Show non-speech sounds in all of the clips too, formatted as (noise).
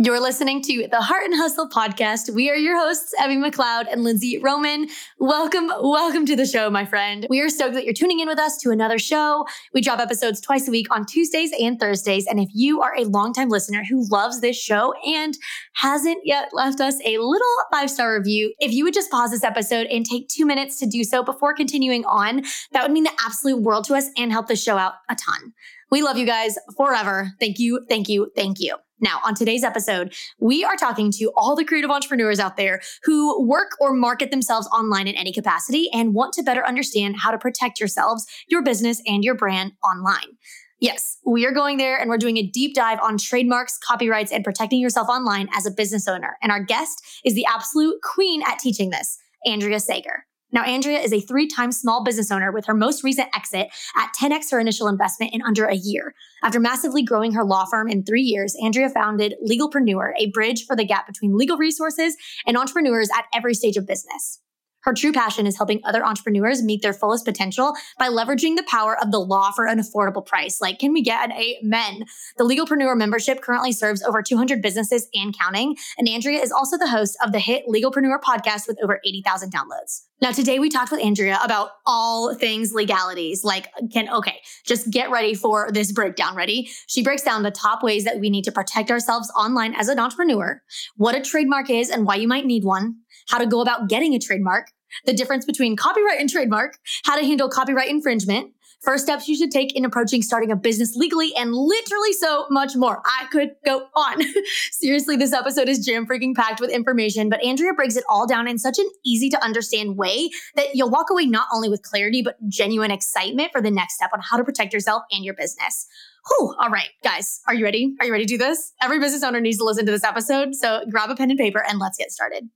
You're listening to the Heart and Hustle podcast. We are your hosts, Evie McLeod and Lindsey Roman. Welcome, welcome to the show, my friend. We are stoked that you're tuning in with us to another show. We drop episodes twice a week on Tuesdays and Thursdays. And if you are a longtime listener who loves this show and hasn't yet left us a little five star review, if you would just pause this episode and take two minutes to do so before continuing on, that would mean the absolute world to us and help the show out a ton. We love you guys forever. Thank you, thank you, thank you. Now, on today's episode, we are talking to all the creative entrepreneurs out there who work or market themselves online in any capacity and want to better understand how to protect yourselves, your business, and your brand online. Yes, we are going there and we're doing a deep dive on trademarks, copyrights, and protecting yourself online as a business owner. And our guest is the absolute queen at teaching this, Andrea Sager. Now, Andrea is a three time small business owner with her most recent exit at 10x her initial investment in under a year. After massively growing her law firm in three years, Andrea founded Legalpreneur, a bridge for the gap between legal resources and entrepreneurs at every stage of business. Her true passion is helping other entrepreneurs meet their fullest potential by leveraging the power of the law for an affordable price. Like, can we get an amen? The Legalpreneur membership currently serves over 200 businesses and counting. And Andrea is also the host of the hit Legalpreneur podcast with over 80,000 downloads. Now, today we talked with Andrea about all things legalities. Like, can, okay, just get ready for this breakdown. Ready? She breaks down the top ways that we need to protect ourselves online as an entrepreneur, what a trademark is and why you might need one, how to go about getting a trademark, the difference between copyright and trademark, how to handle copyright infringement, first steps you should take in approaching starting a business legally, and literally so much more. I could go on. (laughs) Seriously, this episode is jam freaking packed with information, but Andrea breaks it all down in such an easy to understand way that you'll walk away not only with clarity, but genuine excitement for the next step on how to protect yourself and your business. Whew. All right, guys, are you ready? Are you ready to do this? Every business owner needs to listen to this episode. So grab a pen and paper and let's get started.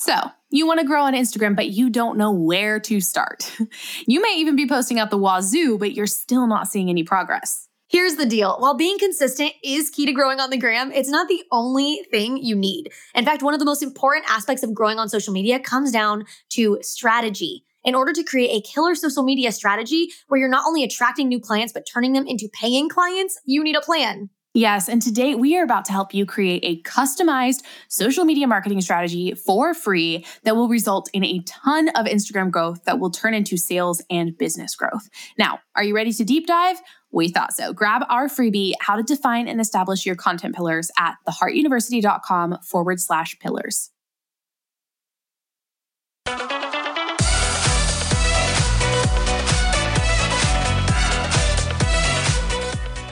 So, you want to grow on Instagram, but you don't know where to start. (laughs) you may even be posting out the wazoo, but you're still not seeing any progress. Here's the deal. While being consistent is key to growing on the gram, it's not the only thing you need. In fact, one of the most important aspects of growing on social media comes down to strategy. In order to create a killer social media strategy where you're not only attracting new clients, but turning them into paying clients, you need a plan. Yes, and today we are about to help you create a customized social media marketing strategy for free that will result in a ton of Instagram growth that will turn into sales and business growth. Now, are you ready to deep dive? We thought so. Grab our freebie, How to Define and Establish Your Content Pillars at theheartuniversity.com forward slash pillars.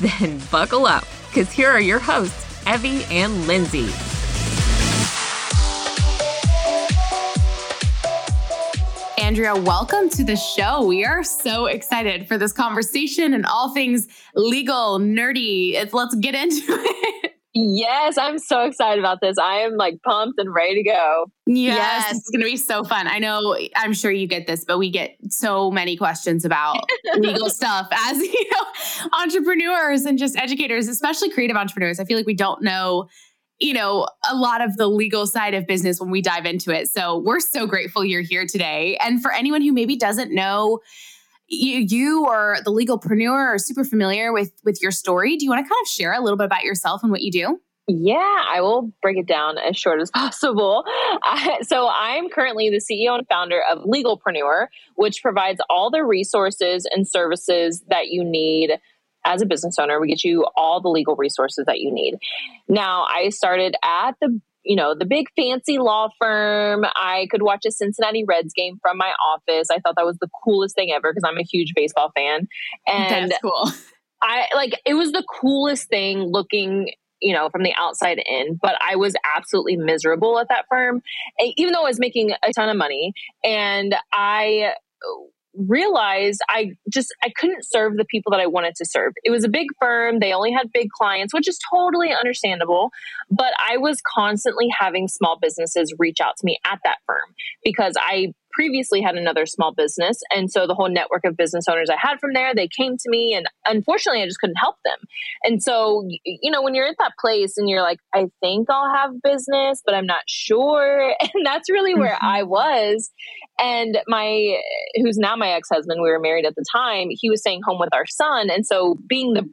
Then buckle up, because here are your hosts, Evie and Lindsey. Andrea, welcome to the show. We are so excited for this conversation and all things legal, nerdy. It's, let's get into (laughs) it. Yes, I'm so excited about this. I am like pumped and ready to go. Yes, yes. it's going to be so fun. I know, I'm sure you get this, but we get so many questions about (laughs) legal stuff as, you know, entrepreneurs and just educators, especially creative entrepreneurs. I feel like we don't know, you know, a lot of the legal side of business when we dive into it. So we're so grateful you're here today. And for anyone who maybe doesn't know, you, you or the legalpreneur are super familiar with with your story. Do you want to kind of share a little bit about yourself and what you do? Yeah, I will break it down as short as (laughs) possible. Uh, so, I'm currently the CEO and founder of Legalpreneur, which provides all the resources and services that you need as a business owner. We get you all the legal resources that you need. Now, I started at the you know, the big fancy law firm. I could watch a Cincinnati Reds game from my office. I thought that was the coolest thing ever because I'm a huge baseball fan. And That's cool. I like it was the coolest thing looking you know, from the outside in, but I was absolutely miserable at that firm, eh, even though I was making a ton of money. And I realized I just I couldn't serve the people that I wanted to serve. It was a big firm, they only had big clients, which is totally understandable, but I was constantly having small businesses reach out to me at that firm because I previously had another small business. And so the whole network of business owners I had from there, they came to me and unfortunately I just couldn't help them. And so, you know, when you're at that place and you're like, I think I'll have business, but I'm not sure. (laughs) And that's really where mm-hmm. I was. And my, who's now my ex husband, we were married at the time, he was staying home with our son. And so being the,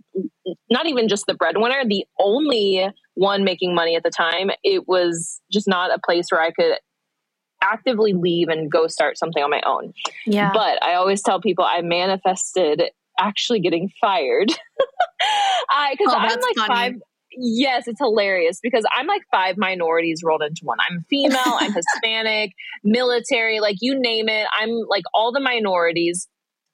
not even just the breadwinner, the only one making money at the time, it was just not a place where I could actively leave and go start something on my own. Yeah. But I always tell people I manifested actually getting fired. (laughs) I because oh, I'm like funny. five. Yes, it's hilarious because I'm like five minorities rolled into one. I'm female, I'm (laughs) Hispanic, military, like you name it. I'm like all the minorities.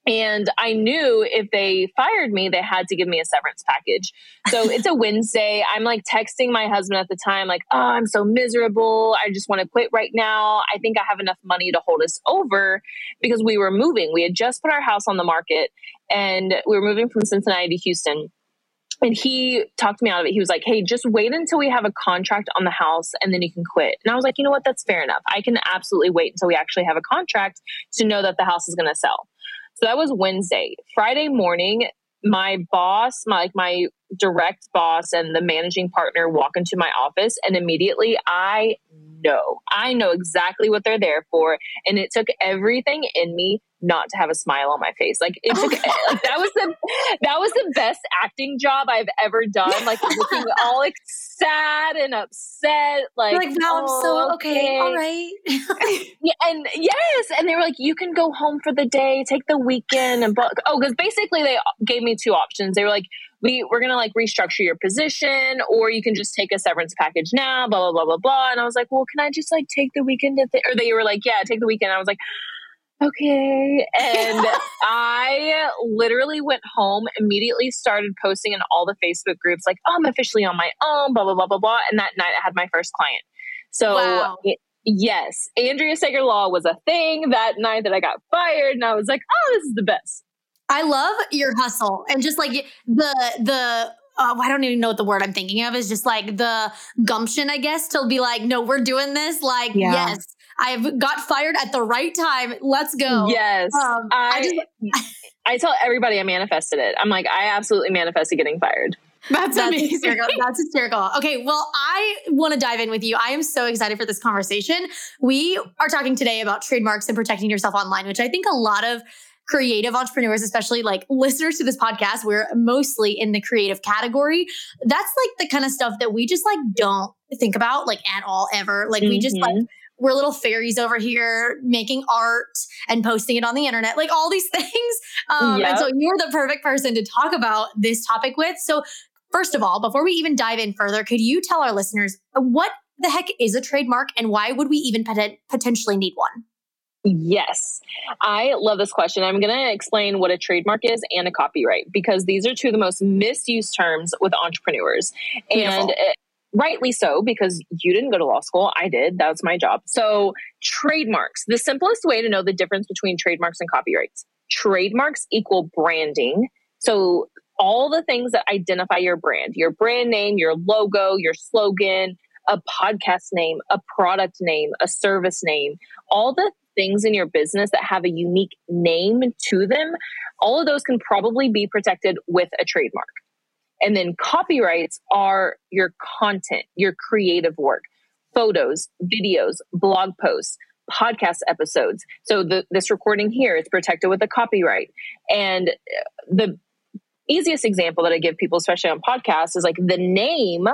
And I knew if they fired me, they had to give me a severance package. So (laughs) it's a Wednesday. I'm like texting my husband at the time, like, oh, I'm so miserable. I just want to quit right now. I think I have enough money to hold us over because we were moving. We had just put our house on the market and we were moving from Cincinnati to Houston. And he talked me out of it. He was like, Hey, just wait until we have a contract on the house and then you can quit. And I was like, You know what? That's fair enough. I can absolutely wait until we actually have a contract to know that the house is going to sell. So that was Wednesday. Friday morning, my boss, my, like my direct boss and the managing partner walk into my office and immediately I know. I know exactly what they're there for and it took everything in me not to have a smile on my face. Like it took (laughs) like that was the that was the best acting job I've ever done. Like (laughs) looking all like sad and upset. Like, You're like now oh, I'm so oh, okay, okay. all right. (laughs) yeah, and yes, and they were like, you can go home for the day, take the weekend, and book. Oh, because basically they gave me two options. They were like, we we're gonna like restructure your position, or you can just take a severance package now. Blah blah blah blah blah. And I was like, well, can I just like take the weekend? Th-? Or they were like, yeah, take the weekend. I was like okay. And (laughs) I literally went home, immediately started posting in all the Facebook groups, like, oh, I'm officially on my own, blah, blah, blah, blah, blah. And that night I had my first client. So, wow. it, yes, Andrea Sager Law was a thing that night that I got fired. And I was like, oh, this is the best. I love your hustle and just like the, the, uh, I don't even know what the word I'm thinking of is just like the gumption, I guess, to be like, no, we're doing this. Like, yeah. yes, I've got fired at the right time. Let's go. Yes. Um, I, I, just, I tell everybody I manifested it. I'm like, I absolutely manifested getting fired. That's, That's amazing. Hysterical. That's hysterical. Okay, well, I want to dive in with you. I am so excited for this conversation. We are talking today about trademarks and protecting yourself online, which I think a lot of creative entrepreneurs, especially like listeners to this podcast, we're mostly in the creative category. That's like the kind of stuff that we just like don't think about like at all ever. Like mm-hmm. we just like mm-hmm we're little fairies over here making art and posting it on the internet, like all these (laughs) things. Um, yep. And so you're the perfect person to talk about this topic with. So, first of all, before we even dive in further, could you tell our listeners what the heck is a trademark and why would we even pot- potentially need one? Yes, I love this question. I'm going to explain what a trademark is and a copyright because these are two of the most misused terms with entrepreneurs. Beautiful. And eh, rightly so because you didn't go to law school. I did. That was my job. So trademarks. The simplest way to know the difference between trademarks and copyrights. Trademarks equal branding. So all the things that identify your brand your brand name your logo your slogan a podcast name a product name a service name all the things in your business that have a unique name to them all of those can probably be protected with a trademark and then copyrights are your content, your creative work, photos, videos, blog posts, podcast episodes. So the, this recording here is protected with a copyright. And uh, the easiest example that I give people, especially on podcasts, is like the name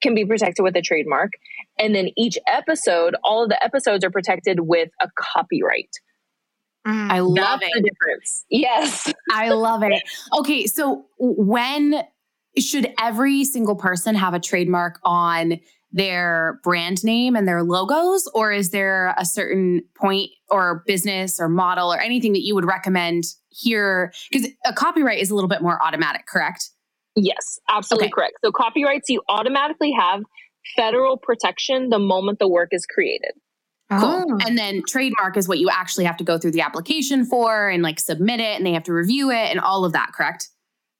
can be protected with a trademark. And then each episode, all of the episodes are protected with a copyright. Mm, I love That's it. The difference. Yes. (laughs) I love it. Okay. So when should every single person have a trademark on their brand name and their logos? Or is there a certain point or business or model or anything that you would recommend here? Because a copyright is a little bit more automatic, correct? Yes, absolutely okay. correct. So copyrights, you automatically have federal protection the moment the work is created. Cool. Oh. And then trademark is what you actually have to go through the application for and like submit it and they have to review it and all of that, correct?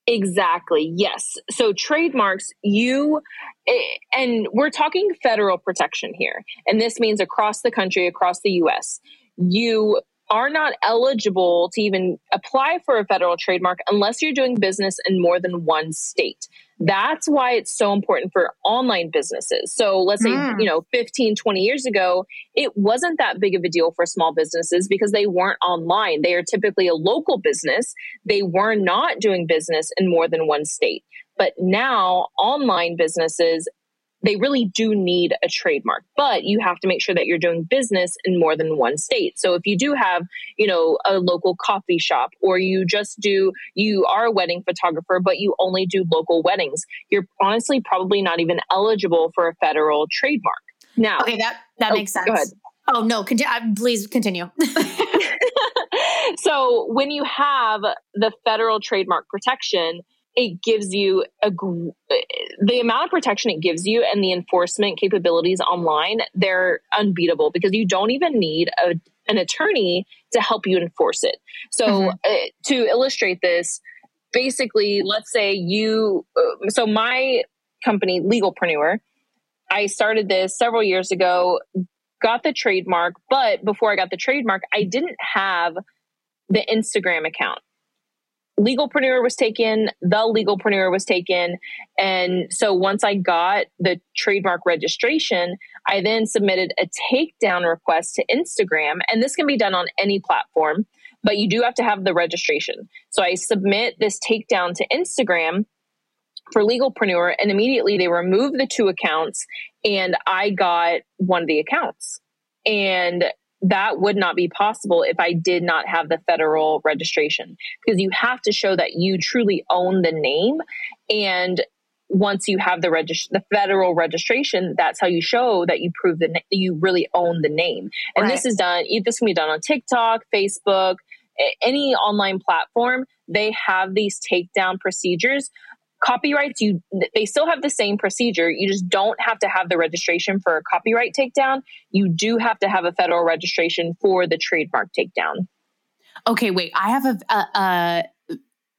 Exactly. Yes. So trademarks, you, eh, and we're talking federal protection here. And this means across the country, across the US, you are not eligible to even apply for a federal trademark unless you're doing business in more than one state. That's why it's so important for online businesses. So let's say, mm. you know, 15, 20 years ago, it wasn't that big of a deal for small businesses because they weren't online. They are typically a local business. They were not doing business in more than one state. But now online businesses they really do need a trademark but you have to make sure that you're doing business in more than one state. So if you do have you know a local coffee shop or you just do you are a wedding photographer but you only do local weddings you're honestly probably not even eligible for a federal trademark. Now okay that that oh, makes sense. Oh no continue, uh, please continue. (laughs) (laughs) So when you have the federal trademark protection it gives you a the amount of protection it gives you and the enforcement capabilities online they're unbeatable because you don't even need a, an attorney to help you enforce it so mm-hmm. uh, to illustrate this basically let's say you uh, so my company legalpreneur i started this several years ago got the trademark but before i got the trademark i didn't have the instagram account legalpreneur was taken, the legalpreneur was taken. And so once I got the trademark registration, I then submitted a takedown request to Instagram. And this can be done on any platform, but you do have to have the registration. So I submit this takedown to Instagram for legalpreneur and immediately they remove the two accounts and I got one of the accounts. And that would not be possible if I did not have the federal registration. Because you have to show that you truly own the name. And once you have the regist- the federal registration that's how you show that you prove that you really own the name. And right. this is done this can be done on TikTok Facebook any online platform. They have these takedown procedures copyrights you they still have the same procedure. You just don't have to have the registration for a copyright takedown. You do have to have a federal registration for the trademark takedown. Okay wait i have a, a, a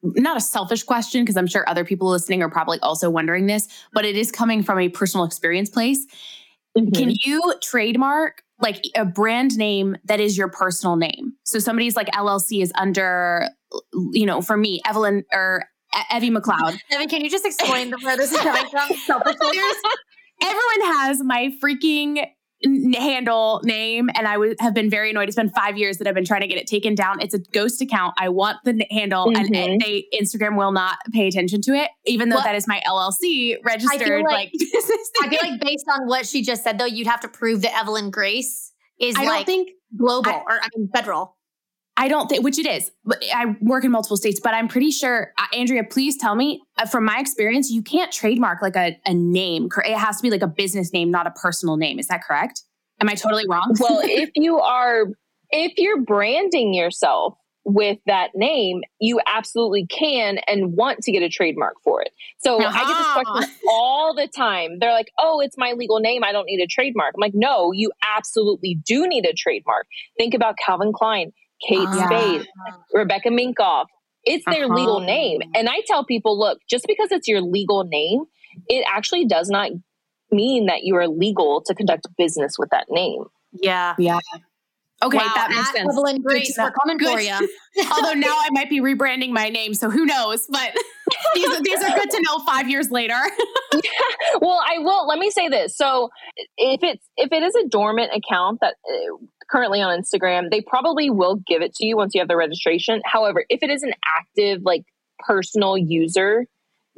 not a selfish question because i'm sure other people listening are probably also wondering this but it is coming from a personal experience place. Mm-hmm. can you trademark like a brand name that is your personal name? So somebody's like llc is under you know for me evelyn or Evie McLeod. (laughs) Evan, can you just explain where this is coming from? (laughs) Everyone has my freaking handle name and I have been very annoyed. It's been five years that I've been trying to get it taken down. It's a ghost account. I want the handle mm-hmm. and, they Instagram will not pay attention to it, even though well, that is my LLC registered. I feel like, like (laughs) I feel like based on what she just said though, you'd have to prove that Evelyn Grace is I like don't think global I, or I mean federal. I don't think, which it is. I work in multiple states, but I'm pretty sure, uh, Andrea, please tell me uh, from my experience, you can't trademark like a, a name. It has to be like a business name, not a personal name. Is that correct? Am I totally wrong? (laughs) well, if (laughs) you are, if you're branding yourself with that name, you absolutely can and want to get a trademark for it. So uh-huh. I get this question (laughs) all the time. They're like, oh, it's my legal name. I don't need a trademark. I'm like, no, you absolutely do need a trademark. Think about Calvin Klein. Kate uh, Spade, Rebecca Minkoff. It's their uh-huh. legal name. And I tell people, look, just because it's your legal name, it actually does not mean that you are legal to conduct business with that name. Yeah. Yeah. Okay, wow, that makes sense. Evelyn Grace, we're coming good. for you. (laughs) Although now I might be rebranding my name, so who knows? But (laughs) these, these are good to know five years later. yeah. (laughs) Well, I will. Let me say this. So, if it's if it is a dormant account that uh, currently on Instagram, they probably will give it to you once you have the registration. However, if it is an active, like personal user,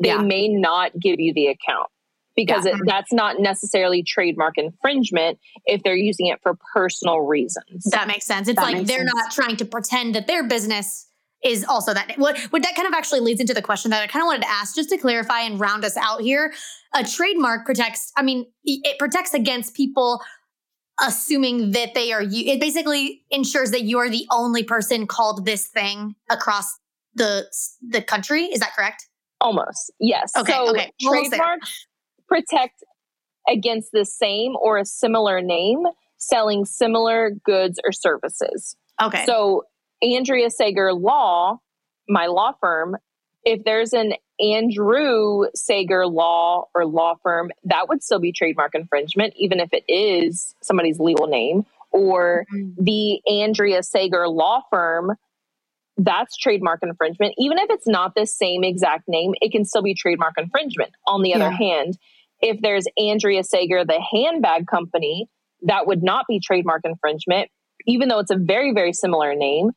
they yeah. may not give you the account because yeah. it, that's not necessarily trademark infringement if they're using it for personal reasons. That makes sense. It's that like they're sense. not trying to pretend that their business is also that. What, what that kind of actually leads into the question that I kind of wanted to ask just to clarify and round us out here. A trademark protects, I mean, it protects against people assuming that they are you it basically ensures that you are the only person called this thing across the the country. Is that correct? Almost. Yes. Okay so okay. Trademarks protect against the same or a similar name selling similar goods or services. Okay. So, Andrea Sager Law, my law firm, if there's an Andrew Sager Law or law firm, that would still be trademark infringement, even if it is somebody's legal name. Or mm-hmm. the Andrea Sager Law Firm, that's trademark infringement. Even if it's not the same exact name, it can still be trademark infringement. On the other hand, if there's Andrea Sager, the handbag company, that would not be trademark infringement, even though it's a very, very similar name,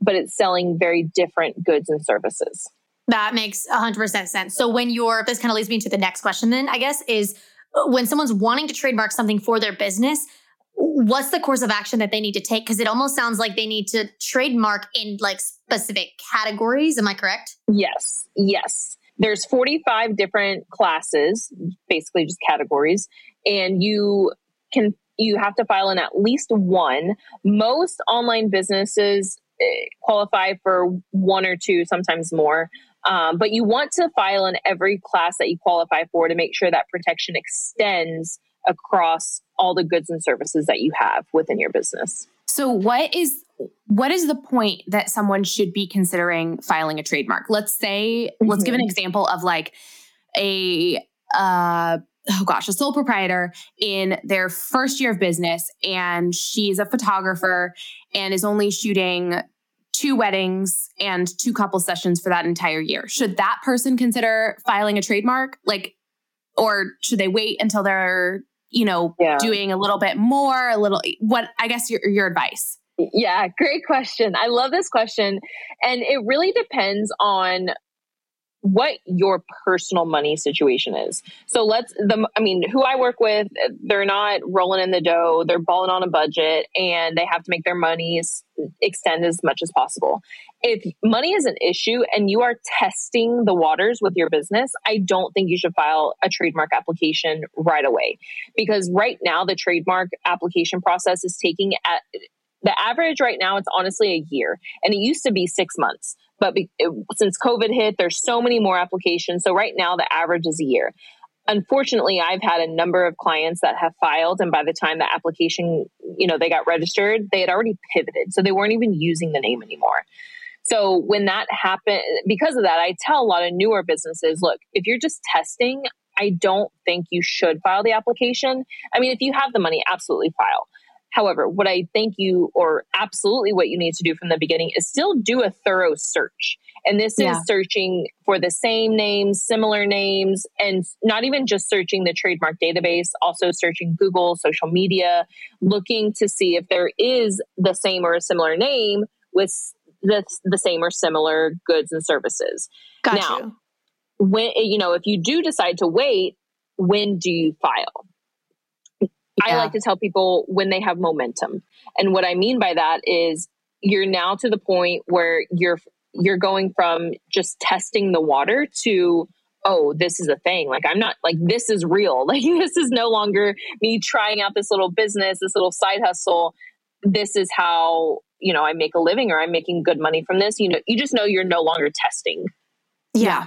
but it's selling very different goods and services. That makes 100% sense. So when you're, this kind of leads me to the next question then, I guess, is uh, when someone's wanting to trademark something for their business, what's the course of action that they need to take? Because it almost sounds like they need to trademark in like specific categories. Am I correct? Yes. Yes. There's 45 different classes, basically just categories, and you can you have to file in at least one. Most online businesses eh, qualify for one or two, sometimes more. Um, but you want to file in every class that you qualify for to make sure that protection extends across all the goods and services that you have within your business. So what is what is the point that someone should be considering filing a trademark? Let's say mm-hmm. let's give an mm-hmm. example of like a uh oh gosh, a sole proprietor in their first year of business and she's a photographer and is only shooting two weddings and two couple sessions for that entire year. Should that person consider filing a trademark? Like, or should they wait until they're, you know, yeah. doing a little bit more, a little, what, I guess your, your advice? Yeah, great question. I love this question. And it really depends on what your personal money situation is. So let's the I mean, who I work with, they're not rolling in the dough, they're balling on a budget and they have to make their monies extend as much as possible. If money is an issue and you are testing the waters with your business, I don't think you should file a trademark application right away because right now the trademark application process is taking at the average right now it's honestly a year and it used to be 6 months but be, it, since COVID hit, there's so many more applications. So right now, the average is a year. Unfortunately, I've had a number of clients that have filed, and by the time the application, you know, they got registered, they had already pivoted, so they weren't even using the name anymore. So when that happened, because of that, I tell a lot of newer businesses, look, if you're just testing, I don't think you should file the application. I mean, if you have the money, absolutely file. However, what I think you, or absolutely what you need to do from the beginning, is still do a thorough search. And this yeah. is searching for the same names, similar names, and not even just searching the trademark database, also searching Google, social media, looking to see if there is the same or a similar name with the, the same or similar goods and services. Got now, you. when you know, if you do decide to wait, when do you file? I like to tell people when they have momentum. And what I mean by that is you're now to the point where you're you're going from just testing the water to oh this is a thing. Like i'm not like this is real. (laughs) Like this is no longer me trying out this little business this little side hustle. This is how you know i make a living or i'm making good money from this. You know you just know you're no longer testing. Yeah.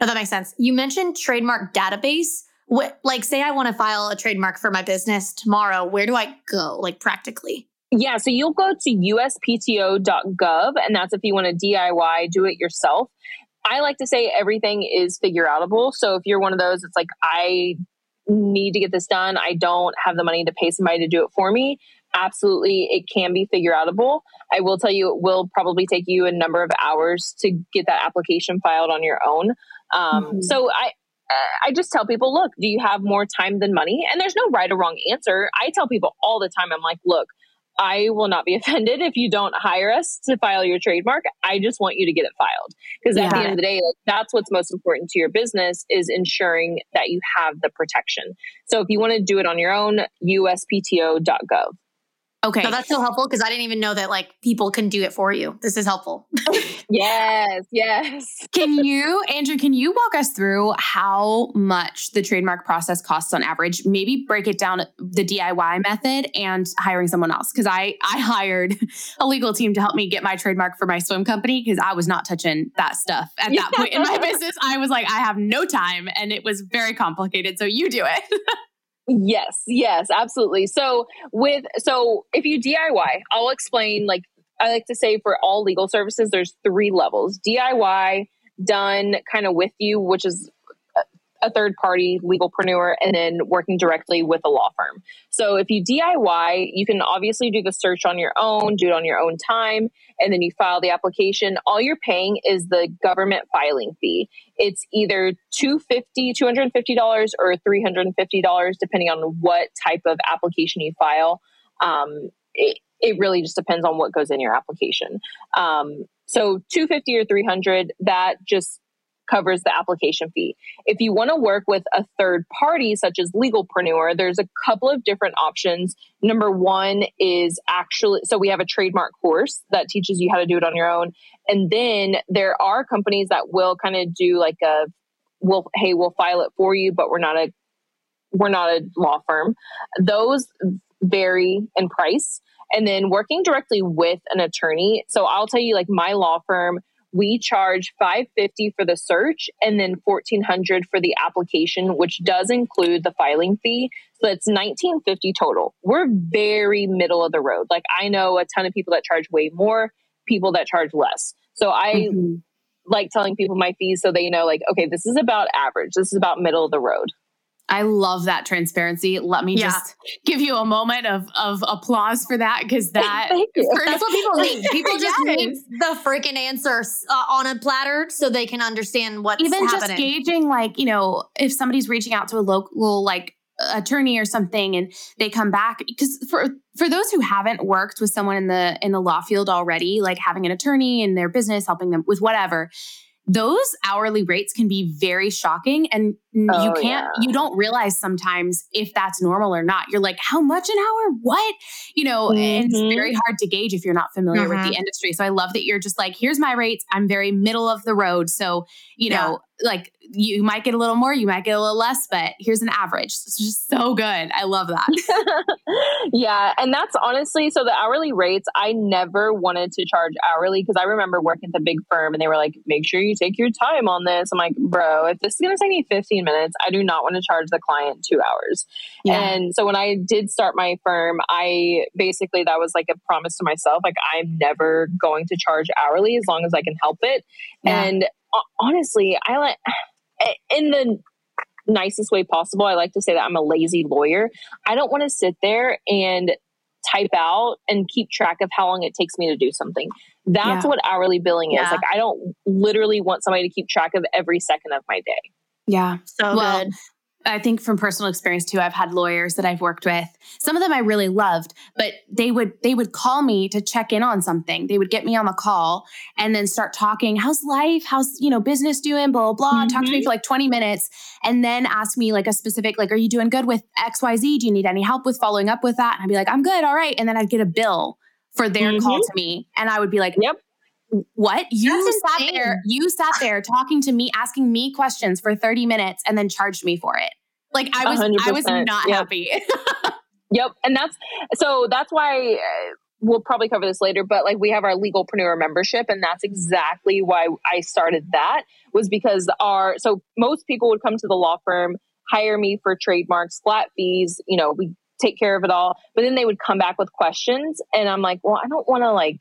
No that makes sense. You mentioned trademark database what, like, say I want to file a trademark for my business tomorrow, where do I go, like, practically? Yeah, so you'll go to uspto.gov, and that's if you want to DIY, do it yourself. I like to say everything is figure outable. So if you're one of those, it's like, I need to get this done. I don't have the money to pay somebody to do it for me. Absolutely, it can be figure outable. I will tell you, it will probably take you a number of hours to get that application filed on your own. Um, mm-hmm. So I, I just tell people, look, do you have more time than money? And there's no right or wrong answer. I tell people all the time, I'm like, look, I will not be (laughs) offended if you don't hire us to file your trademark. I just want you to get it filed. Because at the end of the day, like, that's what's most important to your business is ensuring that you have the protection. So if you want to do it on your own, uspto.gov. Okay. So that's so helpful because I didn't even know that like people can do it for you. This is helpful. (laughs) yes, yes. Can you, Andrea, can you walk us through how much the trademark process costs on average? Maybe break it down the DIY method and hiring someone else. Cause I I hired a legal team to help me get my trademark for my swim company because I was not touching that stuff at that point in my (laughs) business. I was like, I have no time and it was very complicated. So you do it. (laughs) Yes, yes, absolutely. So with so if you DIY, I'll explain like I like to say for all legal services there's three levels. DIY done kind of with you, which is a third party legalpreneur and then working directly with a law firm. So if you DIY, you can obviously do the search on your own, do it on your own time, and then you file the application. All you're paying is the government filing fee. It's either $250, 250 or $350, depending on what type of application you file. Um, it, it really just depends on what goes in your application. Um, so 250 or 300, that just covers the application fee. If you want to work with a third party, such as Legalpreneur, there's a couple of different options. Number one is actually, so we have a trademark course that teaches you how to do it on your own. And then there are companies that will kind of do like a, we'll, hey, we'll file it for you, but we're not a, we're not a law firm. Those vary in price. And then working directly with an attorney. So I'll tell you, like my law firm, we charge 550 for the search and then 1400 for the application which does include the filing fee. So it's 1950 total. We're very middle of the road. Like i know a ton of people that charge way more people that charge less. So i mm-hmm. like telling people my fees so they know like okay this is about average. This is about middle of the road I love that transparency. Let me yeah. just give you a moment of of applause for that because (laughs) that that's what people need. (laughs) People just yes. need the freaking answer uh, on a platter so they can understand what's even happening. just gauging like you know if somebody's reaching out to a local like attorney or something and they come back because for for those who haven't worked with someone in the in the law field already like having an attorney in their business helping them with whatever those hourly rates can be very shocking and oh, you can't yeah. you don't realize sometimes if that's normal or not you're like how much an hour what you know mm-hmm. it's very hard to gauge if you're not familiar mm-hmm. with the mm-hmm. industry so i love that you're just like here's my rates i'm very middle of the road so you know like you might get a little more, you might get a little less, but here's an average. It's just so good. I love that. (laughs) yeah. And that's honestly so the hourly rates, I never wanted to charge hourly because I remember working at the big firm and they were like, make sure you take your time on this. I'm like, bro, if this is going to take me 15 minutes, I do not want to charge the client two hours. Yeah. And so when I did start my firm, I basically, that was like a promise to myself. Like, I'm never going to charge hourly as long as I can help it. Yeah. And uh, honestly, I like eh, in the nicest way possible. I like to say that I'm a lazy lawyer. I don't want to sit there and type out and keep track of how long it takes me to do something. That's yeah. what hourly billing yeah. is. Like I don't literally want somebody to keep track of every second of my day. Yeah. So well, good. I think from personal experience too, I've had lawyers that I've worked with. Some of them I really loved, but they would they would call me to check in on something. They would get me on the call and then start talking, how's life? How's, you know, business doing? Blah, blah, mm-hmm. Talk to me mm-hmm. for like 20 minutes and then ask me like a specific, like, are you doing good with XYZ? Do you need any help with following up with that? And I'd be like, I'm good, all right. And then I'd get a bill for their mm-hmm. call to me. And I would be like, Yep what you sat there you sat there talking to me asking me questions for 30 minutes and then charged me for it like i was 100%. i was not yep. happy (laughs) yep and that's so that's why uh, we'll probably cover this later but like we have our legalpreneur membership and that's exactly why i started that was because our so most people would come to the law firm hire me for trademarks flat fees you know we take care of it all but then they would come back with questions and i'm like well i don't want to like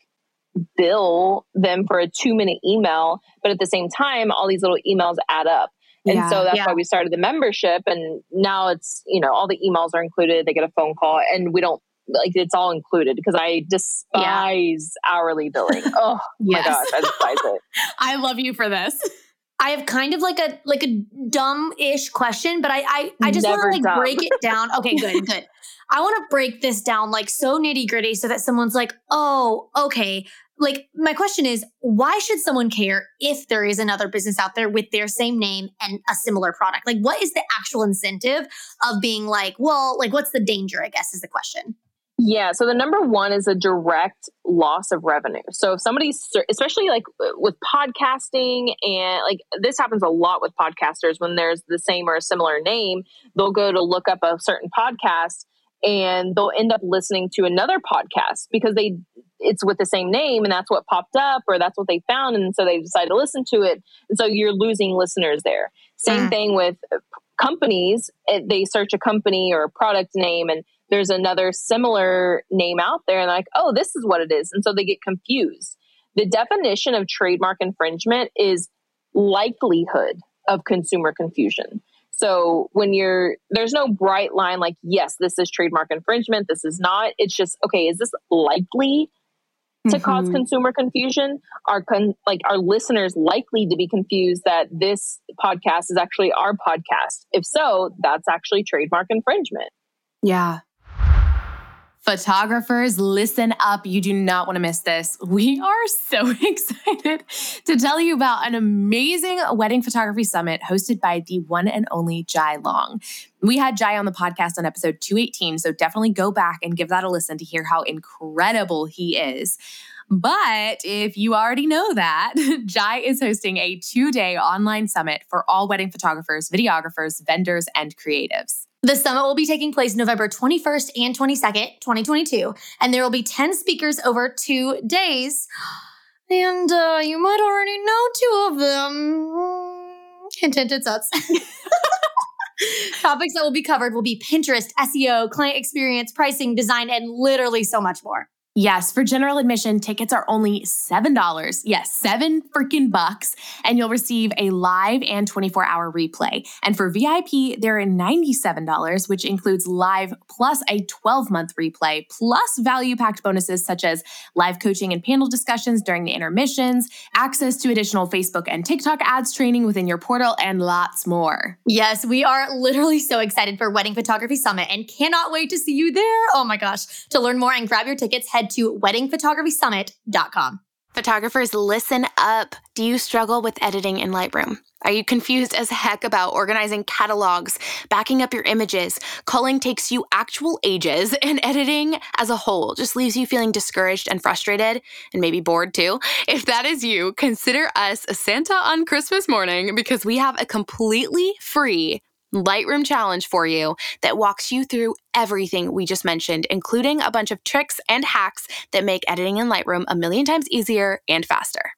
bill them for a two minute email, but at the same time, all these little emails add up. And yeah, so that's yeah. why we started the membership. And now it's, you know, all the emails are included. They get a phone call and we don't like it's all included because I despise yeah. hourly billing. (laughs) Oh yes. my gosh, I despise it. (laughs) I love you for this. I have kind of like a like a dumb-ish question, but I I, I just want to like dumb. break it down. Okay, good, (laughs) good. I want to break this down like so nitty-gritty so that someone's like, oh, okay. Like my question is, why should someone care if there is another business out there with their same name and a similar product? Like, what is the actual incentive of being like, well, like what's the danger, I guess is the question. Yeah. So the number one is a direct loss of revenue. So if somebody's, especially like with podcasting and like this happens a lot with podcasters when there's the same or a similar name, they'll go to look up a certain podcast and they'll end up listening to another podcast because they it's with the same name and that's what popped up or that's what they found and so they decided to listen to it and so you're losing listeners there same mm. thing with companies they search a company or a product name and there's another similar name out there and like oh this is what it is and so they get confused the definition of trademark infringement is likelihood of consumer confusion so when you're, there's no bright line like, yes, this is trademark infringement, this is not. It's just, okay, is this likely to mm-hmm. cause consumer confusion? Are con- like our listeners likely to be confused that this podcast is actually our podcast? If so, that's actually trademark infringement. Yeah. Photographers, listen up. You do not want to miss this. We are so (laughs) excited to tell you about an amazing wedding photography summit hosted by the one and only Jai Long. We had Jai on the podcast on episode 218, so definitely go back and give that a listen to hear how incredible he is. But if you already know that, (laughs) Jai is hosting a two day online summit for all wedding photographers, videographers, vendors, and creatives. The summit will be taking place November 21st and 22nd, 2022, and there will be 10 speakers over two days. (gasps) And uh, you might already know two of them. Hint, hint, it sucks. (laughs) Topics that will be covered will be Pinterest, SEO, client experience, pricing, design, and literally so much more. Yes, for general admission, tickets are only $7. Yes, seven freaking bucks. And you'll receive a live and 24 hour replay. And for VIP, they're $97, which includes live plus a 12 month replay, plus value packed bonuses such as live coaching and panel discussions during the intermissions, access to additional Facebook and TikTok ads training within your portal, and lots more. Yes, we are literally so excited for Wedding Photography Summit and cannot wait to see you there. Oh my gosh. To learn more and grab your tickets, head to weddingphotographysummit.com. Photographers, listen up. Do you struggle with editing in Lightroom? Are you confused as heck about organizing catalogs, backing up your images? Culling takes you actual ages, and editing as a whole just leaves you feeling discouraged and frustrated, and maybe bored too. If that is you, consider us Santa on Christmas morning because we have a completely free Lightroom challenge for you that walks you through everything we just mentioned, including a bunch of tricks and hacks that make editing in Lightroom a million times easier and faster.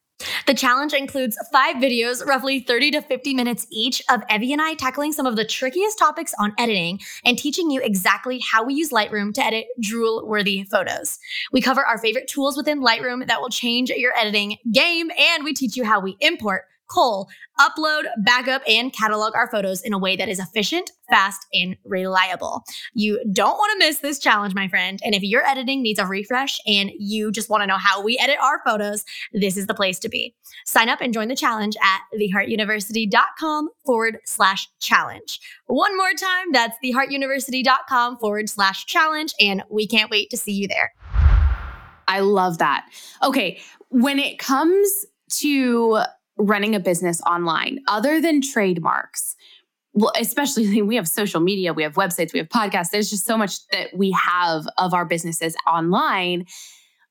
The challenge includes five videos, roughly 30 to 50 minutes each, of Evie and I tackling some of the trickiest topics on editing and teaching you exactly how we use Lightroom to edit drool worthy photos. We cover our favorite tools within Lightroom that will change your editing game, and we teach you how we import cull, upload, backup, and catalog our photos in a way that is efficient, fast, and reliable. You don't want to miss this challenge, my friend. And if your editing needs a refresh and you just want to know how we edit our photos, this is the place to be. Sign up and join the challenge at theheartuniversity.com forward slash challenge. One more time, that's theheartuniversity.com forward slash challenge. And we can't wait to see you there. I love that. Okay. When it comes to running a business online other than trademarks. Well especially (laughs) we have social media we have websites we have podcasts. There's just so much that we have of our businesses online.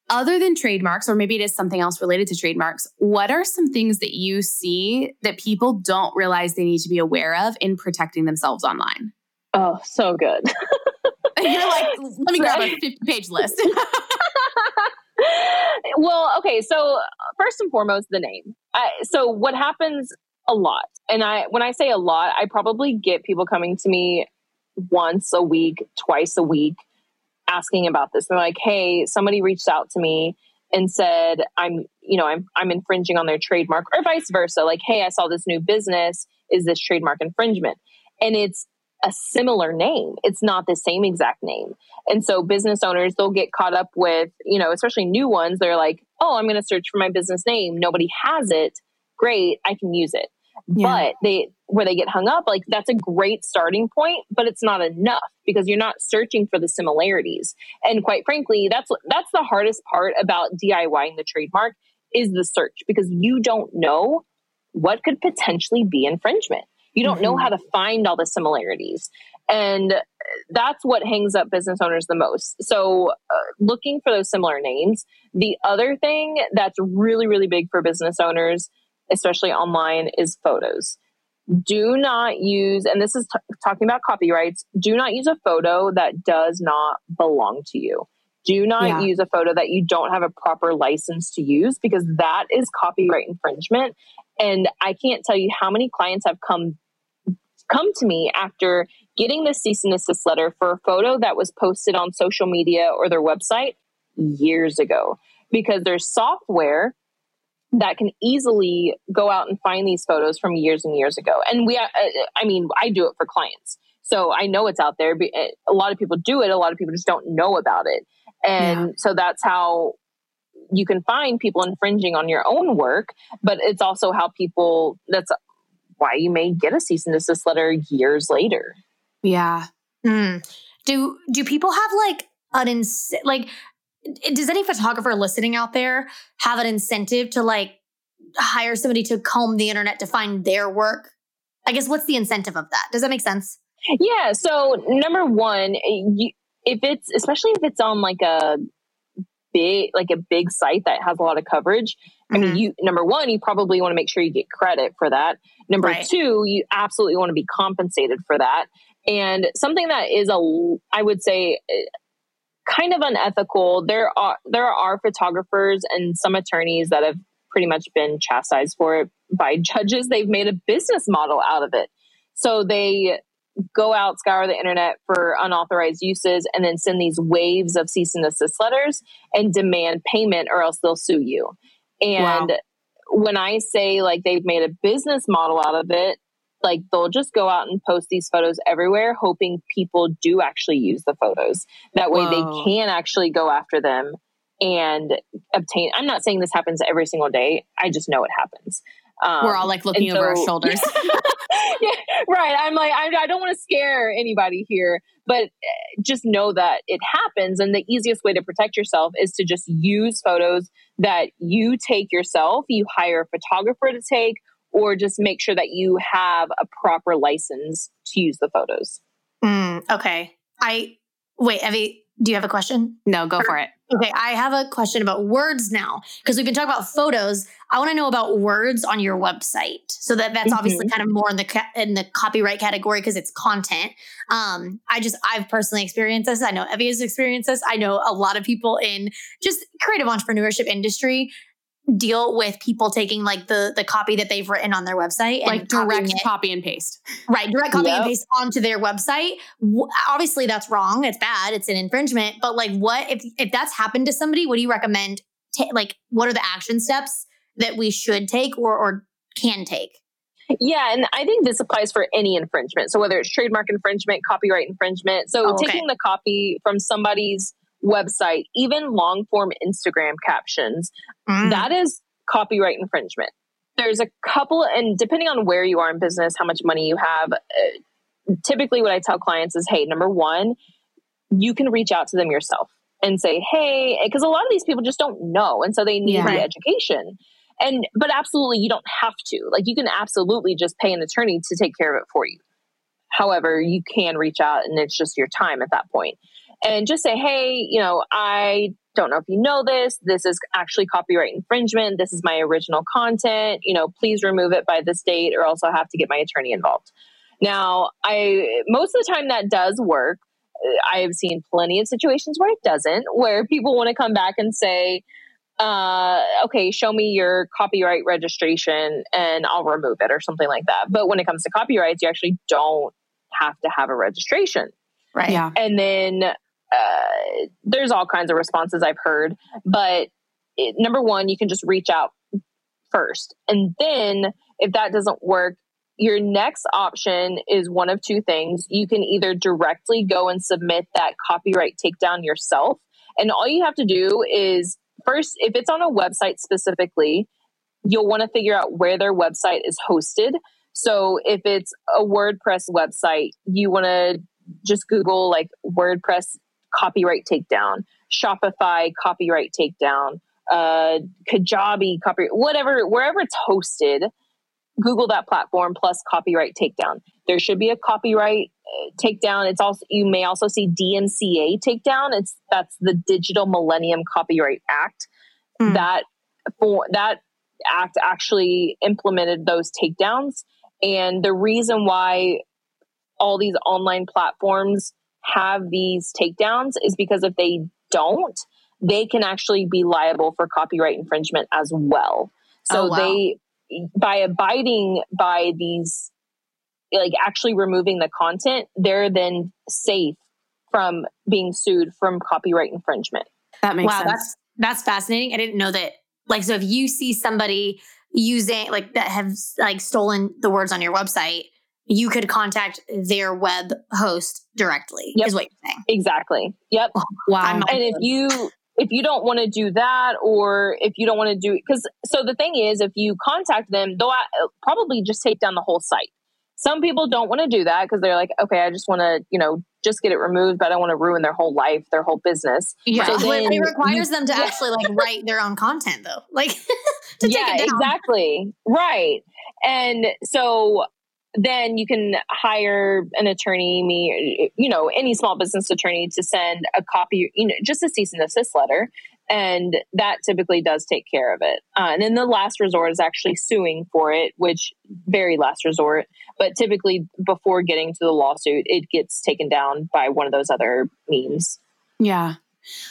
Other than trademarks or maybe it is something else related to trademarks what are some things that you see that people don't realize they need to be aware of in protecting themselves online? Oh so good. (laughs) You're like let me grab a 50 page list. (laughs) Well, okay. So uh, first and foremost, the name. I, so what happens a lot, and I when I say a lot, I probably get people coming to me once a week, twice a week, asking about this. They're like, "Hey, somebody reached out to me." and said i'm you know i'm i'm infringing on their trademark or vice versa like hey i saw this new business is this trademark infringement and it's a similar name. It's not the same exact name. And so business owners, they'll get caught up with, you know, especially new ones. They're like, oh, I'm going to search for my business name. Nobody has it. Great. I can use it. Yeah. But they, where they get hung up, like that's a great starting point, but it's not enough because you're not searching for the similarities. And quite frankly, that's, that's the hardest part about DIYing the trademark is the search because you don't know what could potentially be infringement. You don't mm-hmm. know how to find all the similarities. And that's what hangs up business owners the most. So, uh, looking for those similar names. The other thing that's really, really big for business owners, especially online, is photos. Do not use, and this is t- talking about copyrights, do not use a photo that does not belong to you. Do not yeah. use a photo that you don't have a proper license to use because that is copyright infringement. And I can't tell you how many clients have come come to me after getting the cease and desist letter for a photo that was posted on social media or their website years ago because there's software that can easily go out and find these photos from years and years ago. And we, uh, I mean, I do it for clients. So I know it's out there. Uh, a lot of people do it. A lot of people just don't know about it. And yeah. so that's how you can find people infringing on your own work. But it's also how people, that's why you may get a cease and desist letter years later. Yeah. Mm. Do, do people have like an, ins- like, does any photographer listening out there have an incentive to like hire somebody to comb the internet to find their work? I guess what's the incentive of that? Does that make sense? Yeah. So number one, you, if it's especially if it's on like a big like a big site that has a lot of coverage. Mm-hmm. I mean, mm-hmm. you number one, you probably want to make sure you get credit for that. Number right. two, you absolutely want to be compensated for that. And something that is a, I would say, kind of unethical. There are there are photographers and some attorneys that have pretty much been chastised for it by judges. They've made a business model out of it. So they go out, scour the internet for unauthorized uses, and then send these waves of cease and desist letters and demand payment, or else they'll sue you. And wow. when I say like they've made a business model out of it, like they'll just go out and post these photos everywhere hoping people do actually use the photos that way Whoa. they can actually go after them and obtain i'm not saying this happens every single day i just know it happens um, we're all like looking so, over our (laughs) shoulders yeah, right i'm like I, I don't want to scare anybody here but eh, just know that it happens and the easiest way to protect yourself is to just use photos that you take yourself you hire a photographer to take or just make sure that you have a proper license to use the photos. Mm, okay. I wait, Evie, do you have a question? No, go for it. Okay, I have a question about words now because we've been talking about photos. I want to know about words on your website. So that that's mm-hmm. obviously kind of more in the ca- in the copyright category because it's content. Um, I just I've personally experienced this. I know Evie has experienced this. I know a lot of people in just creative entrepreneurship industry deal with people taking like the the copy that they've written on their website like direct copy and paste right direct copy yep. and paste onto their website obviously that's wrong it's bad it's an infringement but like what if if that's happened to somebody what do you recommend ta- like what are the action steps that we should take or or can take yeah, and I think this applies for any infringement. So whether it's trademark infringement, copyright infringement. So oh, okay. taking the copy from somebody's website, even long form Instagram captions, mm. that is copyright infringement. There's a couple, and depending on where you are in business, how much money you have, uh, typically what I tell clients is hey, number one, you can reach out to them yourself and say, hey, because a lot of these people just don't know. And so they need yeah. the education. And, but absolutely, you don't have to. Like, you can absolutely just pay an attorney to take care of it for you. However, you can reach out and it's just your time at that point and just say, hey, you know, I don't know if you know this. This is actually copyright infringement. This is my original content. You know, please remove it by this date or else I'll have to get my attorney involved. Now, I most of the time that does work. I have seen plenty of situations where it doesn't, where people want to come back and say, uh, okay, show me your copyright registration and I'll remove it or something like that. But when it comes to copyrights, you actually don't have to have a registration. Right. Yeah. And then uh, there's all kinds of responses I've heard, but it, number one, you can just reach out first. And then if that doesn't work, your next option is one of two things. You can either directly go and submit that copyright takedown yourself. And all you have to do is first, if it's on a website specifically, you'll want to figure out where their website is hosted. So if it's a WordPress website, you want to just Google like WordPress copyright takedown, Shopify copyright takedown, uh, Kajabi copyright, whatever, wherever it's hosted, Google that platform plus copyright takedown. There should be a copyright uh, takedown. It's also you may also see DMCA takedown. It's that's the Digital Millennium Copyright Act. Mm. That for that act actually implemented those takedowns. And the reason why all these online platforms have these takedowns is because if they don't, they can actually be liable for copyright infringement as well. So Oh, wow. they, by abiding by these, like actually removing the content, they're then safe from being sued from copyright infringement. That makes wow, sense. that's that's fascinating. I didn't know that. Like, so if you see somebody using like that have like stolen the words on your website, you could contact their web host directly. Yep. Is what you're saying? Exactly. Yep. (laughs) wow. I'm- and if you if you don't want to do that or if you don't want to do because so the thing is if you contact them they'll uh, probably just take down the whole site some people don't want to do that because they're like okay i just want to you know just get it removed but i don't want to ruin their whole life their whole business yeah. So then it requires them to (laughs) yeah. actually like write their own content though, like (laughs) to yeah take it down. exactly right and so then you can hire an attorney me you know any small business attorney to send a copy you know just a cease and desist letter. And that typically does take care of it. Uh, and then the last resort is actually suing for it which very last resort. But typically before getting to the lawsuit it gets taken down by one of those other means. Yeah.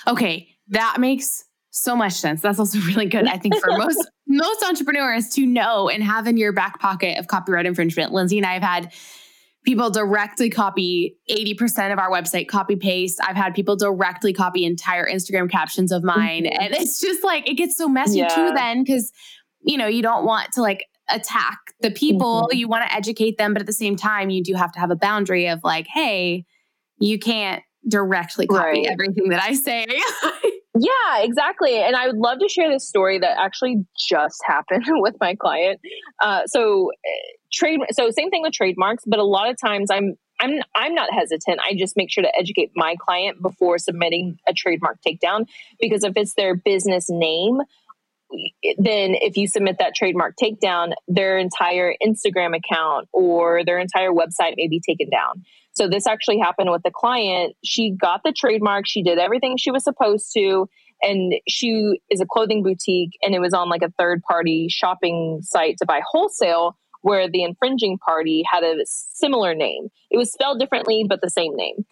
Okay, that makes so much sense. That's also (laughs) really good, I think, for most (laughs) most entrepreneurs to know and have in your back pocket of copyright infringement. Lindsey and I have had people directly copy 80% of our website copy paste. I've had people directly copy entire Instagram captions of mine. Mhm. And it's just like it gets so messy Yeah. too then because you know, you don't want to like attack the people. Mhm. You want to educate them, but at the same time, you do have to have a boundary of like, hey, you can't directly copy Right. everything that I say. (laughs) Yeah, exactly. And I would love to share this story that actually just (laughs) happened with my client. Uh, so uh, trade, so same thing with trademarks, but a lot of times I'm I'm I'm not hesitant. I just make sure to educate my client before submitting a trademark takedown because if it's their business name, then if you submit that trademark takedown, their entire Instagram account or their entire website may be taken down. So this actually happened with the client. She got the trademark, she did everything she was supposed to, and she is a clothing boutique and it was on like a third party shopping site to buy wholesale where the infringing party had a similar name. It was spelled differently but the same name.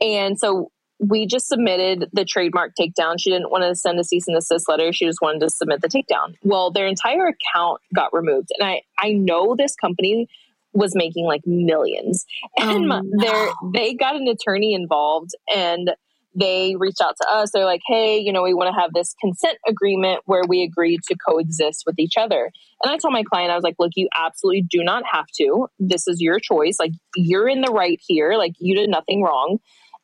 And so we just submitted the trademark takedown. She didn't want to send a cease and desist letter. She just wanted to submit the takedown. Well, their entire account got removed. And I, I know this company was making like millions. (laughs) And Oh, my, they're, they got an attorney involved and they reached out to us. They're like, hey, you know, we want to have this consent agreement where we agree to coexist with each other. And I told my client, I was like, look, you absolutely do not have to. This is your choice. Like, you're in the right here. Like, you did nothing wrong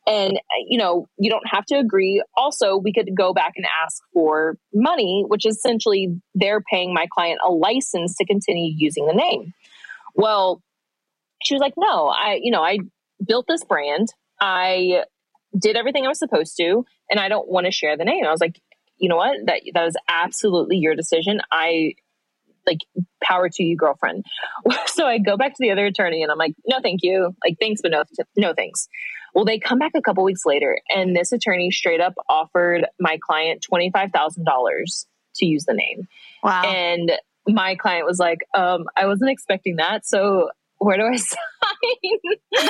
and you know you don't have to agree also we could go back and ask for money which is essentially they're paying my client a license to continue using the name well she was like no i you know i built this brand. I did everything i was supposed to and i don't want to share the name. I was like you know what? That that is absolutely your decision. I like power to you girlfriend. (laughs) So i go back to the other attorney and i'm like no thank you. Like thanks but no no thanks. Well, they come back a couple weeks later, and this attorney straight up offered my client $25,000 to use the name. Wow. And my client was like, um, I wasn't expecting that. So where do I (laughs) sign? Because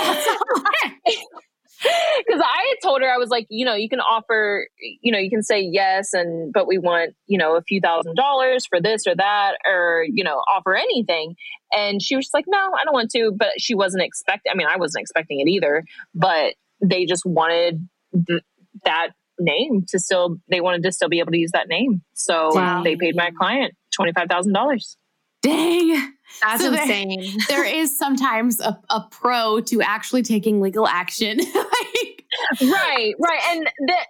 (laughs) I had told her, I was like, you know, you can offer, you know, you can say yes, and but we want, you know, a few thousand dollars for this or that, or you know, offer anything. And she was just like, no, I don't want to. But she wasn't expecting. I mean, I wasn't expecting it either. But they just wanted th- that name to still. They wanted to still be able to use that name, so Wow. they paid my client twenty five thousand dollars. Dang. That's So there- insane. (laughs) There is sometimes a, a pro to actually taking legal action. (laughs) like, right right and that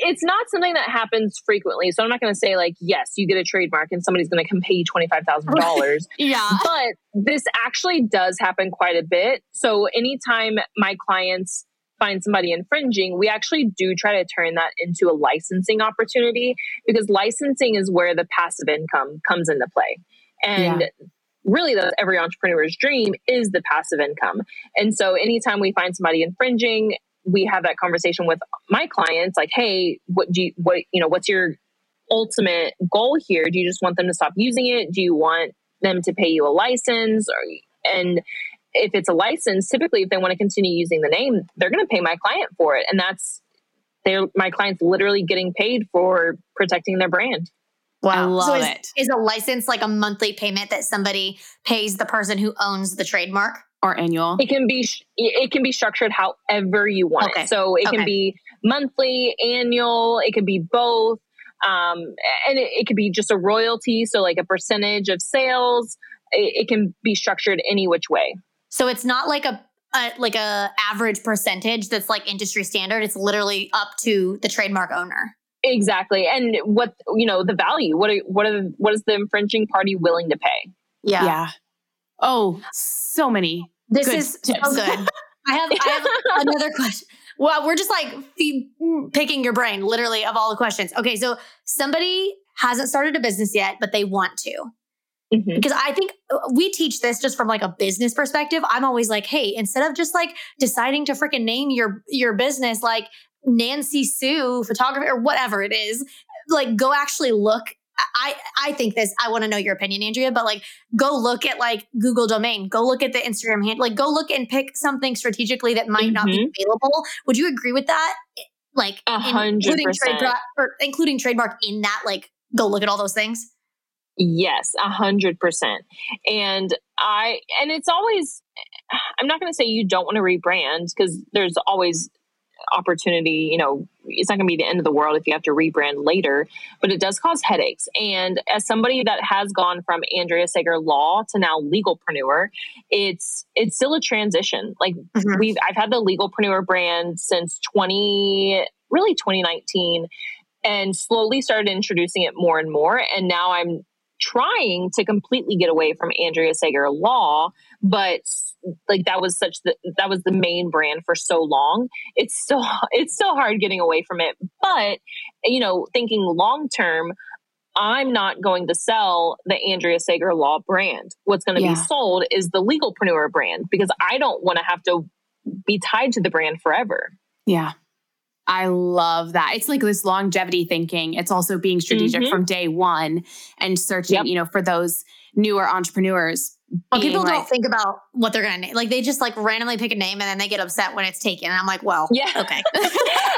it's not something that happens frequently so i'm not going to say like yes you get a trademark and somebody's going to come pay you $25000 (laughs) yeah. but this actually does happen quite a bit so anytime my clients find somebody infringing we actually do try to turn that into a licensing opportunity because licensing is where the passive income comes into play. And really that's every entrepreneur's dream is the passive income. And so anytime we find somebody infringing we have that conversation with my clients like hey what do you what you know what's your ultimate goal here? Do you just want them to stop using it? Do you want them to pay you a license? Or and if it's a license typically if they want to continue using the name they're going to pay my client for it and that's they're my clients literally getting paid for protecting their brand. Wow. I love so is, it. Is a license like a monthly payment that somebody pays the person who owns the trademark? Or annual? It can be it can be structured however you want okay. it. So it okay. can be monthly, annual, it could be both. Um, and it, it could be just a royalty, so like a percentage of sales. It, it can be structured any which way. So it's not like a a, like a average percentage that's like industry standard. It's literally up to the trademark owner. Exactly. And what, you know, the value, what, are, what are, what is the infringing party willing to pay? Yeah. Yeah. Oh, so many. This is tips. so good. (laughs) I have, I have another question. Well, we're just like mm, picking your brain literally of all the questions. Okay. So somebody hasn't started a business yet, but they want to. Mm-hmm. Because I think uh, we teach this just from like a business perspective. I'm always like, hey, instead of just like deciding to freaking name your your business like Nancy Sue photography or whatever it is, like go actually look. I I think this. I want to know your opinion, Andrea. But like, go look at like Google domain. Go look at the Instagram hand. Like, go look and pick something strategically that might mm-hmm. not be mm-hmm. available. Would you agree with that? Like, including trademark or including trademark in that. Like, go look at all those things. Yes, a hundred percent. And I, and it's always, I'm not going to say you don't want to rebrand because there's always opportunity. You know, it's not going to be the end of the world if you have to rebrand later, but it does cause headaches. And as somebody that has gone from Andrea Sager Law to now Legalpreneur, it's it's still a transition. Like mm-hmm. we've, I've had the Legalpreneur brand since 20, really 2019 and slowly started introducing it more and more. And now I'm trying to completely get away from Andrea Sager Law, but like that was such the that was the main brand for so long. It's still (laughs) it's still hard getting away from it. But you know, thinking long term, I'm not going to sell the Andrea Sager Law brand. What's going to yeah. be sold is the Legalpreneur brand because I don't want to have to be tied to the brand forever. Yeah. I love that. It's like this longevity thinking. It's also being strategic mm-hmm. from day one and searching, yep. you know, for those newer entrepreneurs well, people like, don't think about what they're going to name. Like they just like randomly pick a name and then they get upset when it's taken. And I'm like, well, yeah, okay. (laughs)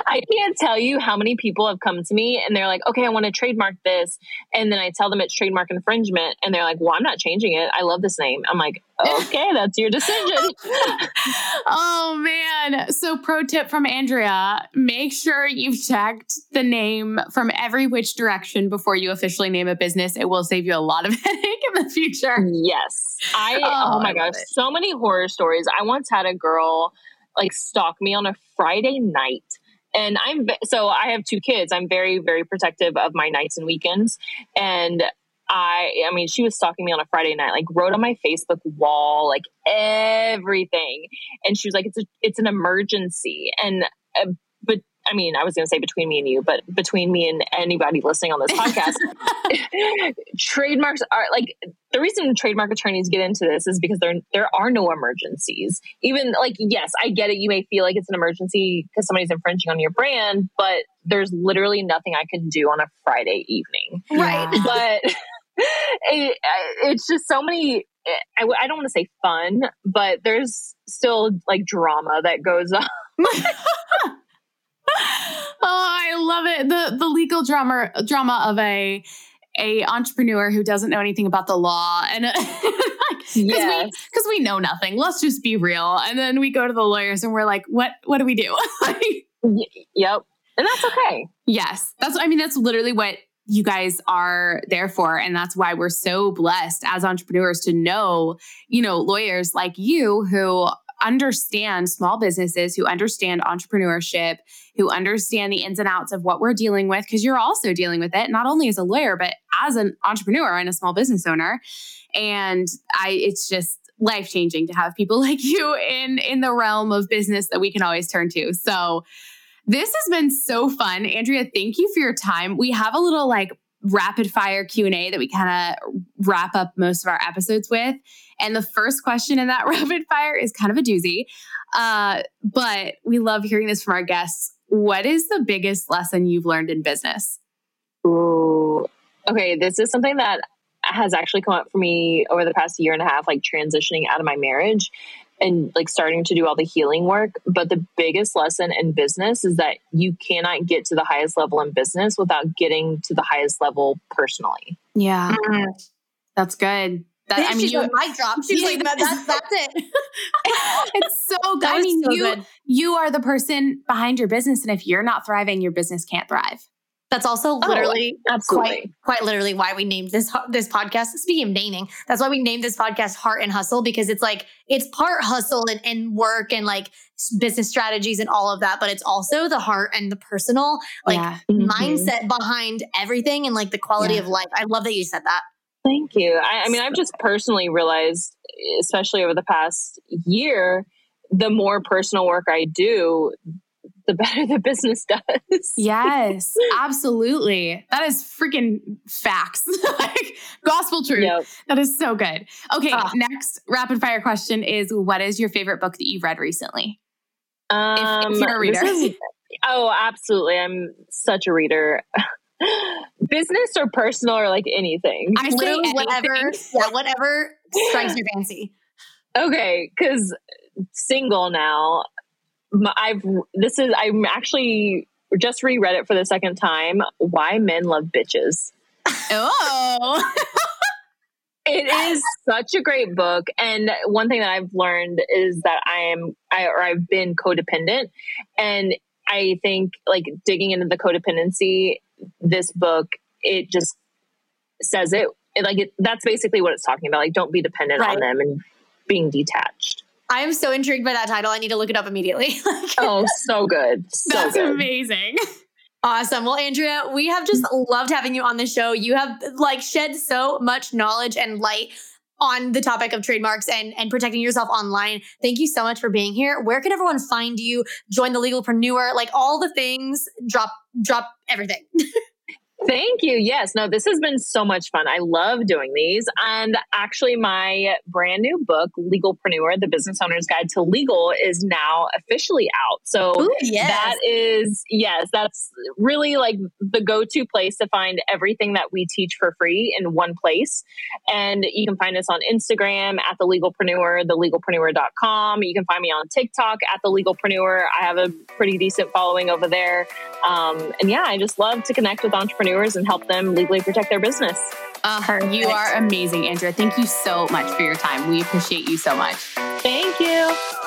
I can't tell you how many people have come to me and they're like, okay, I want to trademark this. And then I tell them it's trademark infringement. And they're like, well, I'm not changing it. I love this name. I'm like, okay, that's your decision. (laughs) oh man. So pro tip from Andrea, make sure you've checked the name from every which direction before you officially name a business. It will save you a lot of (laughs) headache in the future. Yes. I oh, oh my gosh, so many horror stories. I once had a girl like stalk me on a Friday night. And I'm so I have two kids. I'm very very protective of my nights and weekends. And I I mean she was stalking me on a Friday night, like wrote on my Facebook wall, like everything. And she was like it's a, it's an emergency. And uh, but I mean, I was going to say between me and you, but between me and anybody listening on this podcast, (laughs) trademarks are like the reason trademark attorneys get into this is because there there are no emergencies. Even like yes, I get it. You may feel like it's an emergency because somebody's infringing on your brand, but there's literally nothing I can do on a Friday evening, right? But (laughs) (laughs) it, it's just so many. I, I don't want to say fun, but there's still like drama that goes on. (laughs) (laughs) oh, I love it. The the legal drama drama of a a entrepreneur who doesn't know anything about the law and because yes. we because we know nothing. Let's just be real. And then we go to the lawyers and we're like, what what do we do? yep. And that's okay. Yes. That's I mean that's literally what you guys are there for and that's why we're so blessed as entrepreneurs to know, you know, lawyers like you who understand small businesses, who understand entrepreneurship, who understand the ins and outs of what we're dealing with, because you're also dealing with it, not only as a lawyer, but as an entrepreneur and a small business owner. And I, it's just, life changing to have people (laughs) like you in in the realm of business that we can always turn to. So this has been so fun. Andrea, thank you for your time. We have a little like rapid fire Q&A that we kind of wrap up most of our episodes with. And the first question in that (laughs) rapid fire is kind of a doozy. Uh, but we love hearing this from our guests. What is the biggest lesson you've learned in business? Ooh. Okay, this is something that has actually come up for me over the past year and a half, like transitioning out of my marriage. And like starting to do all the healing work. But the biggest lesson in business is that you cannot get to the highest level in business without getting to the highest level personally. Yeah. Mm-hmm. That's good. That, I mean, you mic drop. She's yeah, like, that, that's that's it. (laughs) it's so good. I mean, so you good. you are the person behind your business, and if you're not thriving, your business can't thrive. That's also oh, literally oh, quite quite literally why we named this this podcast. Speaking of naming, that's why we named this podcast Heart and Hustle because it's like it's part hustle and, and work and like business strategies and all of that, but it's also the heart and the personal like yeah. mm-hmm. mindset behind everything and like the quality yeah. of life. I love that you said that. Thank you. I, I mean, I've just personally realized, especially over the past year, the more personal work I do, the better the business does. yes, absolutely. That is freaking facts. (laughs) like gospel truth. Yep. That is so good. Okay, uh, next rapid fire question is what is your favorite book that you've read recently? Um, if, if you're a reader. Is, oh, absolutely. I'm such a reader. (laughs) business or personal or like anything. I say anything. whatever. Yeah, whatever strikes your fancy. Okay, because single now, I've this is I'm actually just reread it for the second time. Why men love bitches. Oh. (laughs) it is such a great book and one thing that i've learned is that i am i or i've been codependent and i think like digging into the codependency this book it just says it, it like it, that's basically what it's talking about like don't be dependent right. on them and being detached I am so intrigued by that title. I need to look it up immediately. (laughs) oh, so good. (laughs) So That's good. amazing. Awesome. Well, Andrea, we have just loved having you on the show. You have like shed so much knowledge and light on the topic of trademarks and, and protecting yourself online. Thank you so much for being here. Where can everyone find you? Join the legalpreneur, like all the things, drop, drop everything. (laughs) Thank you. Yes, no, this has been so much fun. I love doing these. And actually, my brand new book, Legalpreneur The Business Owner's Guide to Legal, is now officially out. So Ooh, yes. that is, yes, that's really like the go to place to find everything that we teach for free in one place. And you can find us on Instagram at The Legalpreneur, thelegalpreneur.com. You can find me on TikTok at The Legalpreneur. I have a pretty decent following over there. Um, and yeah, I just love to connect with entrepreneurs entrepreneurs and help them legally protect their business. Uh, you are amazing, Andrea. Thank you so much for your time. We appreciate you so much. Thank you.